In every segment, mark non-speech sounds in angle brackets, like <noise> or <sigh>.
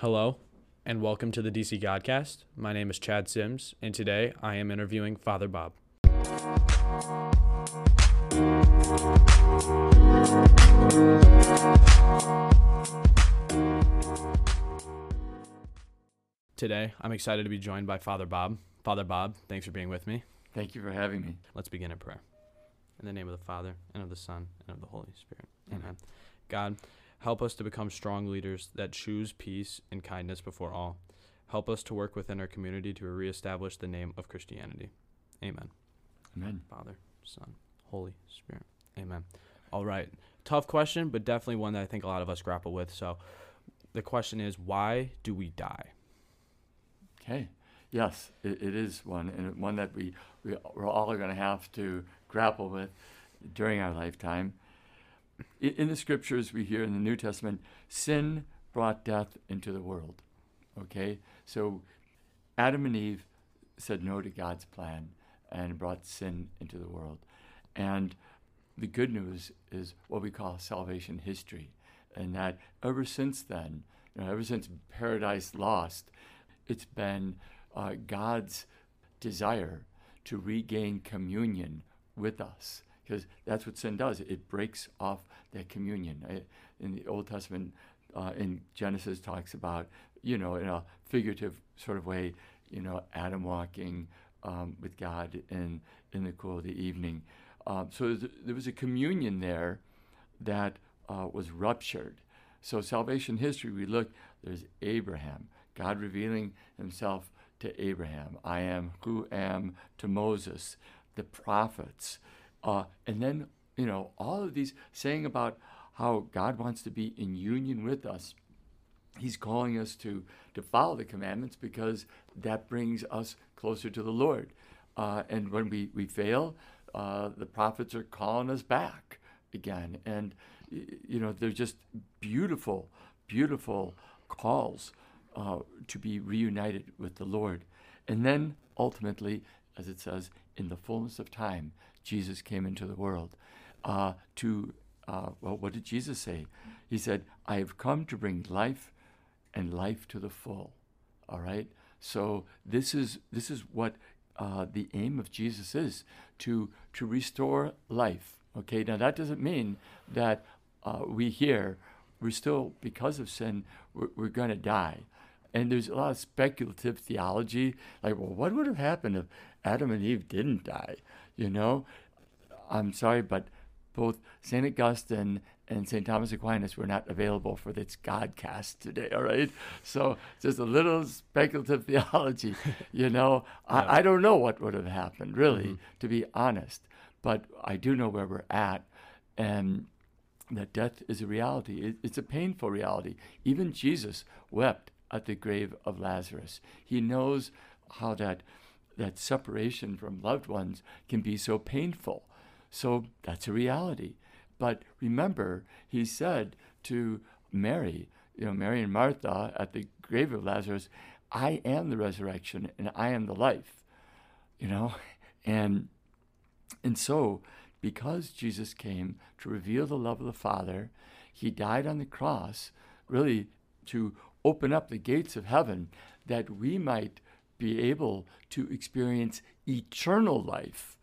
Hello, and welcome to the DC Godcast. My name is Chad Sims, and today I am interviewing Father Bob. Today, I'm excited to be joined by Father Bob. Father Bob, thanks for being with me. Thank you for having me. Let's begin in prayer. In the name of the Father, and of the Son, and of the Holy Spirit. Amen. Amen. God, help us to become strong leaders that choose peace and kindness before all. Help us to work within our community to reestablish the name of Christianity. Amen. Amen. Father, Son, Holy Spirit. Amen. All right. Tough question, but definitely one that I think a lot of us grapple with. So the question is why do we die? Okay. Yes, it, it is one, and one that we, we we're all going to have to grapple with during our lifetime. In the scriptures, we hear in the New Testament, sin brought death into the world. Okay, so Adam and Eve said no to God's plan and brought sin into the world. And the good news is what we call salvation history, and that ever since then, you know, ever since Paradise Lost, it's been uh, God's desire to regain communion with us, because that's what sin does. It breaks off that communion. I- In the Old Testament, uh, in Genesis, talks about you know in a figurative sort of way, you know, Adam walking um, with God in in the cool of the evening. Um, so th- there was a communion there that uh, was ruptured. So salvation history, we look. There's Abraham, God revealing Himself to Abraham. I am who am to Moses, the prophets, uh, and then you know all of these saying about how God wants to be in union with us. He's calling us to to follow the commandments because that brings us closer to the Lord. Uh, and when we we fail, uh, the prophets are calling us back again. And you know they're just beautiful, beautiful calls uh, to be reunited with the Lord. And then ultimately, as it says, in the fullness of time, Jesus came into the world uh, to, uh, well, what did Jesus say? He said, I have come to bring life and life to the full. All right? So this is, this is what uh, the aim of Jesus is to, to restore life. Okay, now that doesn't mean that uh, we here, we're still, because of sin, we're, we're going to die. And there's a lot of speculative theology, like, well, what would have happened if Adam and Eve didn't die? You know, I'm sorry, but both St. Augustine and St. Thomas Aquinas were not available for this Godcast today, all right? So just a little speculative <laughs> theology, you know. Yeah. I, I don't know what would have happened, really, Mhm. to be honest, but I do know where we're at. And that death is a reality. It, it's a painful reality. Even Jesus wept at the grave of Lazarus. He knows how that that separation from loved ones can be so painful. So that's a reality. But remember, he said to Mary, you know, Mary and Martha at the grave of Lazarus, I am the resurrection and I am the life. You know? <laughs> And and so, because Jesus came to reveal the love of the Father, he died on the cross, really to open up the gates of heaven that we might be able to experience eternal life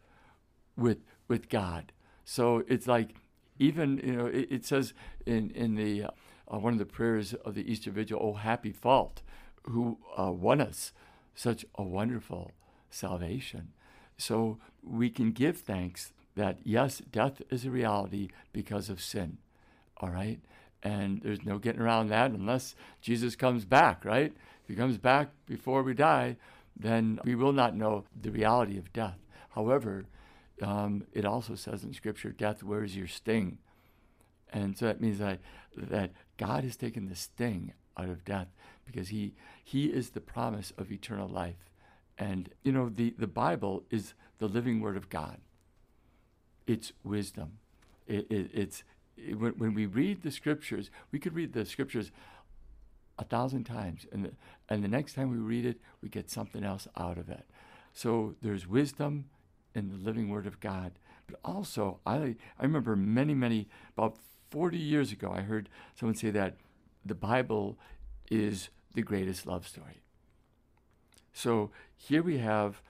with with God. So it's like even you know it, it says in in the uh, one of the prayers of the Easter Vigil, "Oh happy fault, who uh, won us such a wonderful salvation." So we can give thanks that yes, death is a reality because of sin. All right, and there's no getting around that unless Jesus comes back. Right? If he comes back before we die, then we will not know the reality of death. However, um, it also says in Scripture, death, where's your sting? And so that means that, that God has taken the sting out of death because he, he is the promise of eternal life. And, you know, the, the Bible is the living Word of God, it's wisdom. It, it, it's, it, when, when we read the Scriptures, we could read the Scriptures a thousand times, and the, and the next time we read it, we get something else out of it. So there's wisdom in the living Word of God. But also, I, I remember many, many, about 40 years ago, I heard someone say that the Bible is the greatest love story. So here we have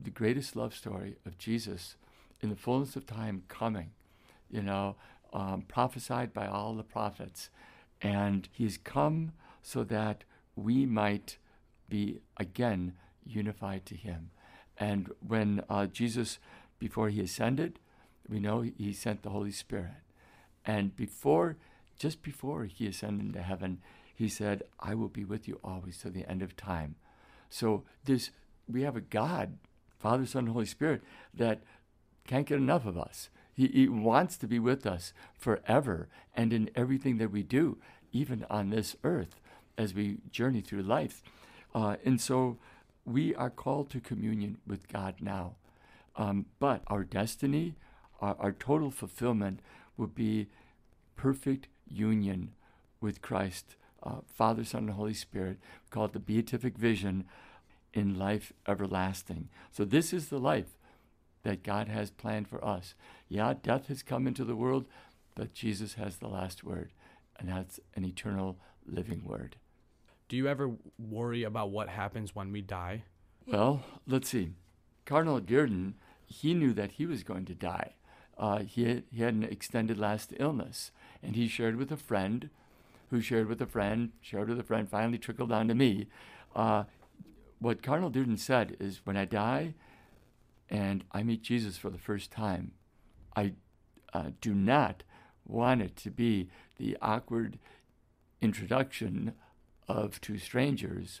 the greatest love story of Jesus in the fullness of time coming, you know, um, prophesied by all the prophets. And he's come so that we might be again unified to him. And when uh, Jesus, before he ascended, we know he sent the Holy Spirit. And before, just before he ascended into heaven, he said, I will be with you always to the end of time. So this we have a God, Father, Son, Holy Spirit, that can't get enough of us. He, he wants to be with us forever and in everything that we do, even on this earth as we journey through life. Uh, and so we are called to communion with God now. Um, but our destiny, our, our total fulfillment will be perfect union with Christ, uh, Father, Son, and Holy Spirit, called the beatific vision in life everlasting. So, this is the life that God has planned for us. Yeah, death has come into the world, but Jesus has the last word, and that's an eternal living word. Do you ever worry about what happens when we die? Well, let's see. Cardinal Dearden, he knew that he was going to die. Uh, he, had, he had an extended last illness, and he shared with a friend, who shared with a friend, shared with a friend, finally trickled down to me. Uh, what Cardinal Dearden said is, when I die and I meet Jesus for the first time, I uh, do not want it to be the awkward introduction of two strangers.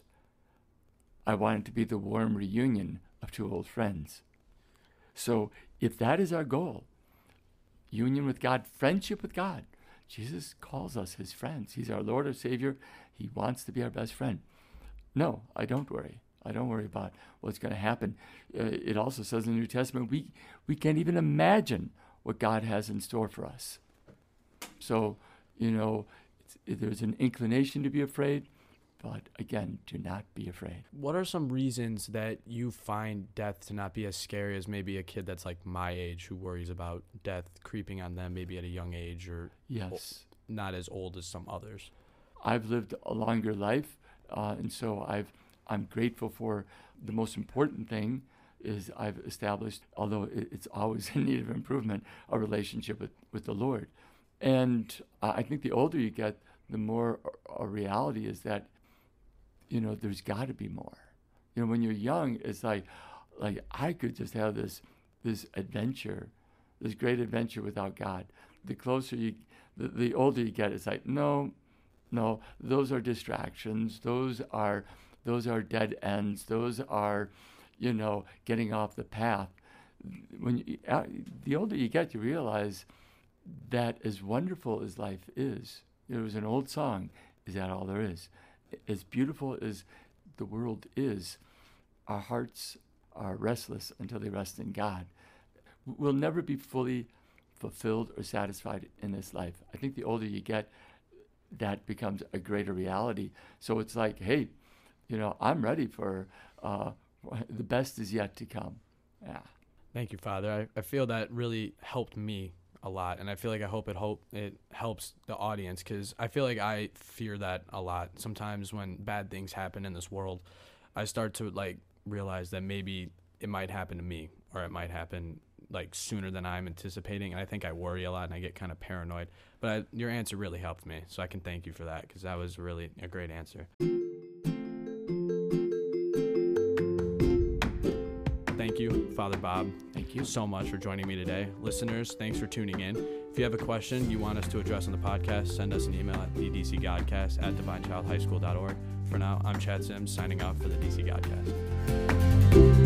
I want it to be the warm reunion of two old friends. So, if that is our goal, union with God, friendship with God, Jesus calls us his friends. He's our Lord, our Savior. He wants to be our best friend. No, I don't worry. I don't worry about what's going to happen. Uh, it also says in the New Testament, we, we can't even imagine what God has in store for us. So, you know, there's an inclination to be afraid, but again, do not be afraid. What are some reasons that you find death to not be as scary as maybe a kid that's like my age who worries about death creeping on them maybe at a young age or yes, not as old as some others? I've lived a longer life, uh, and so I've I'm grateful for the most important thing is I've established, although it's always <laughs> in need of improvement, a relationship with, with the Lord. And I think the older you get, the more a reality is that, you know, there's got to be more. You know, when you're young, it's like, like I could just have this, this adventure, this great adventure without God. The closer you, the, the older you get, it's like, no, no, those are distractions. Those are, those are dead ends. Those are, you know, getting off the path. When you, uh, the older you get, you realize that as wonderful as life is, there was an old song, is that all there is? As beautiful as the world is, our hearts are restless until they rest in God. We'll never be fully fulfilled or satisfied in this life. I think the older you get, that becomes a greater reality. So it's like, hey, you know, I'm ready for uh, the best is yet to come. Yeah. Thank you, Father. I, I feel that really helped me a lot, and I feel like I hope it hope it helps the audience because I feel like I fear that a lot. Sometimes when bad things happen in this world, I start to like realize that maybe it might happen to me or it might happen like sooner than I'm anticipating, and I think I worry a lot and I get kind of paranoid. But I, your answer really helped me, so I can thank you for that because that was really a great answer. You, Father Bob. Thank you so much for joining me today. Listeners, thanks for tuning in. If you have a question you want us to address on the podcast, send us an email at the DC Godcast at divinechildhighschool.org. For now, I'm Chad Sims signing off for the DC Godcast.